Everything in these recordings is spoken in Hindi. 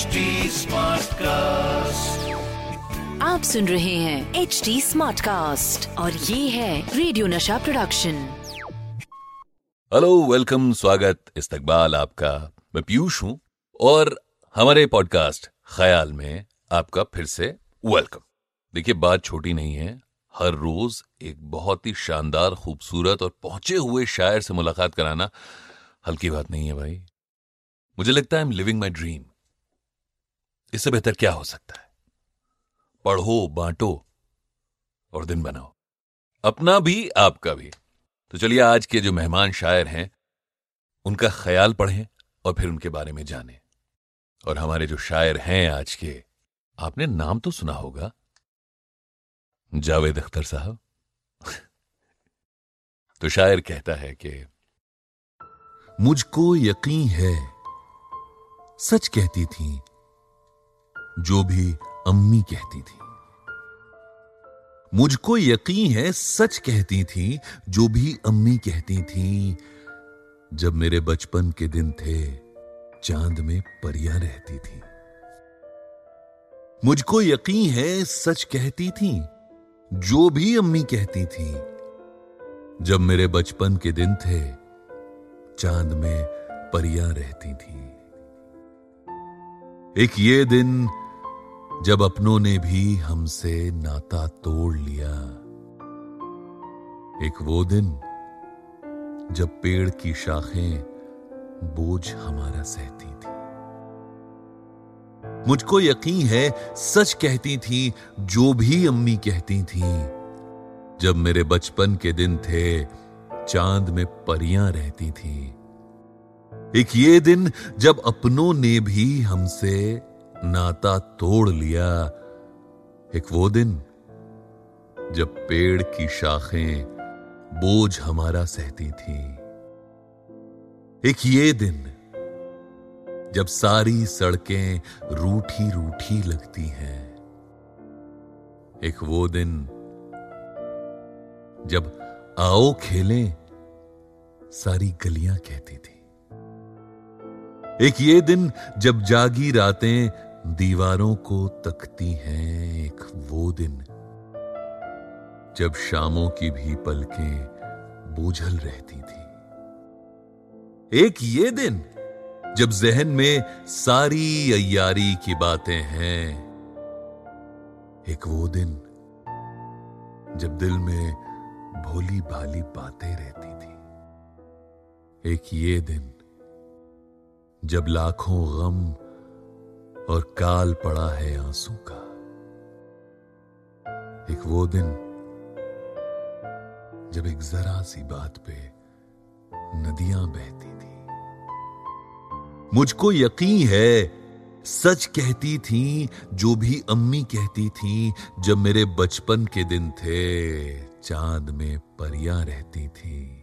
Smartcast आप सुन रहे हैं एच डी स्मार्ट कास्ट और ये है radio Nasha production hello welcome स्वागत इस्तकबाल आपका। मैं पीयूष हूँ और हमारे पॉडकास्ट ख्याल में आपका फिर से वेलकम देखिए बात छोटी नहीं है हर रोज एक बहुत ही शानदार खूबसूरत और पहुँचे हुए शायर से मुलाकात कराना हल्की बात नहीं है भाई। मुझे लगता है I am living my dream इससे बेहतर क्या हो सकता है? पढ़ो, बांटो और दिन बनाओ। अपना भी, आपका भी। तो चलिए आज के जो मेहमान शायर हैं, उनका ख्याल पढ़ें और फिर उनके बारे में जानें। और हमारे जो शायर हैं आज के, आपने नाम तो सुना होगा? जावेद अख्तर साहब। तो शायर कहता है कि, मुझको यकीन है, सच कहती थी जो भी अम्मी कहती थी। मुझको यकीन है, सच कहती थी, जो भी अम्मी कहती थी, जब मेरे बचपन के दिन थे, चाँद में परियाँ रहती थी। मुझको यकीन है, सच कहती थी, जो भी अम्मी कहती थी, जब मेरे बचपन के दिन थे, चाँद में परियाँ रहती थी। एक ये दिन जब अपनों ने भी हमसे नाता तोड़ लिया। एक वो दिन जब पेड़ की शाखें बोझ हमारा सहती थी। मुझको यकीन है, सच कहती थी, जो भी अम्मी कहती थी। जब मेरे बचपन के दिन थे, चाँद में परियाँ रहती थी। एक ये दिन जब अपनों ने भी हमसे नाता तोड़ लिया। एक वो दिन, जब पेड़ की शाखें बोझ हमारा सहती थी। एक ये दिन, जब सारी सड़कें रूठी रूठी लगती हैं। एक वो दिन, जब आओ खेलें, सारी गलियाँ कहती थी। एक ये दिन, जब जागी रातें दीवारों को तकती हैं एक वो दिन, जब शामों की भी पलकें बोझल रहती थी। एक ये दिन, जब जहन में सारी अयारी की बातें हैं। एक वो दिन, जब दिल में भोली भाली बातें रहती थी। एक ये दिन, जब लाखों गम और काल पड़ा है आँसू का। एक वो दिन, जब एक जरा सी बात पे नदियाँ बहती थी। मुझको यकीन है, सच कहती थी, जो भी अम्मी कहती थी, जब मेरे बचपन के दिन थे, चाँद में परियाँ रहती थी।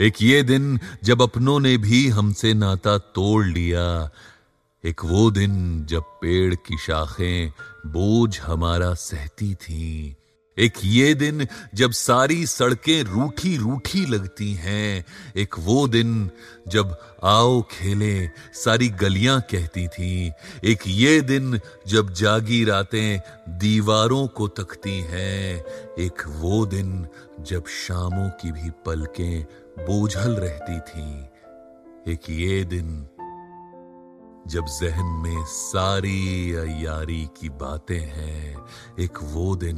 एक ये दिन, जब अपनों ने भी हमसे नाता तोड़ लिया एक वो दिन जब पेड़ की शाखें बोझ हमारा सहती थी। एक ये दिन जब सारी सड़कें रूठी रूठी लगती हैं। एक वो दिन जब आओ खेले, सारी गलियाँ कहती थी। एक ये दिन जब जागी रातें दीवारों को तकती हैं। एक वो दिन जब शामों की भी पलकें बोझल रहती थी। एक ये दिन जब जहन में सारी यारी की बातें हैं, एक वो दिन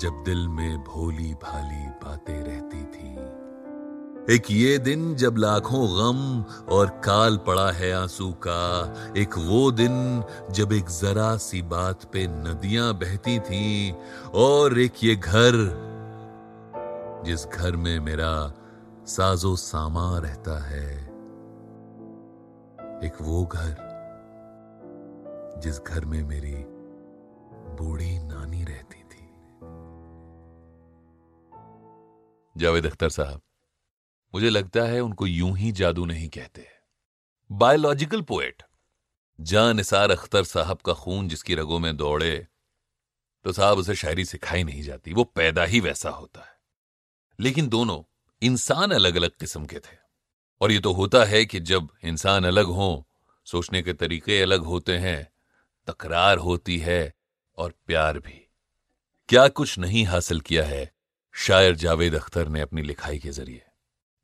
जब दिल में भोली भाली बातें रहती थी। एक ये दिन जब लाखों गम और काल पड़ा है आँसू का, एक वो दिन जब एक जरा सी बात पे नदियाँ बहती थी, और एक ये घर जिस घर में मेरा साजो सामा रहता है। एक वो घर जिस घर में मेरी बूढ़ी नानी रहती थी। जावेद अख्तर साहब, मुझे लगता है उनको यूँ ही जादू नहीं कहते। बायोलॉजिकल पोएट, जान निसार अख्तर साहब का खून जिसकी रगों में दौड़े तो साहब उसे शायरी सिखाई नहीं जाती, वो पैदा ही वैसा होता है। लेकिन दोनों इंसान अलग अलग किस्म के थे। और ये तो होता है कि जब इंसान अलग हो, सोचने के तरीके अलग होते हैं, तकरार होती है और प्यार भी। क्या कुछ नहीं हासिल किया है, शायर जावेद अख्तर ने अपनी लिखाई के ज़रिए।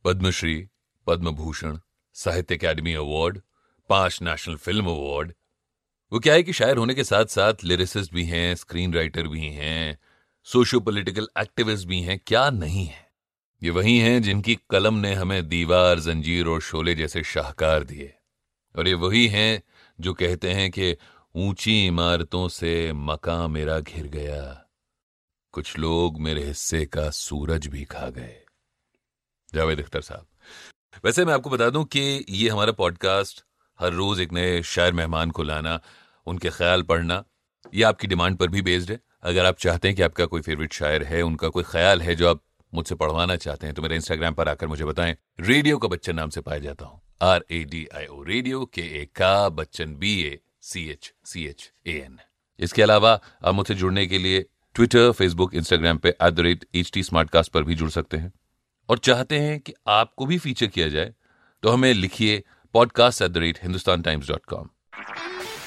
पद्मश्री पद्म भूषण साहित्य अकेडमी अवार्ड, पाँच नेशनल फ़िल्म अवार्ड। वो क्या है कि शायर होने के साथ साथ लिरिसिस्ट भी हैं स्क्रीन राइटर भी हैं सोशो पोलिटिकल एक्टिविस्ट भी हैं, क्या नहीं है? ये वही हैं जिनकी कलम ने हमें दीवार, जंजीर और शोले जैसे शाहकार दिए। और ये वही हैं जो कहते हैं कि ऊँची इमारतों से मका मेरा घिर गया। कुछ लोग मेरे हिस्से का सूरज भी खा गए। जावेद अख्तर साहब, वैसे मैं आपको बता दूँ कि ये हमारा पॉडकास्ट, हर रोज एक नए शायर मेहमान को लाना, उनके ख्याल पढ़ना, ये आपकी डिमांड पर भी बेस्ड है। अगर आप चाहते हैं कि आपका कोई फेवरेट शायर है, उनका कोई ख्याल है जो आप मुझसे पढ़वाना चाहते हैं तो मेरे इंस्टाग्राम पर आकर मुझे बताएँ। रेडियो का बच्चन नाम से पाया जाता हूँ। R A D I O radio के ए का Bachchan B A C H C H A N इसके अलावा आप मुझसे जुड़ने के लिए ट्विटर फेसबुक इंस्टाग्राम पे at the rate H T पर भी जुड़ सकते हैं। और चाहते हैं कि आपको भी फीचर किया जाए तो हमें लिखिए podcast at the rate Hindustan Times dot com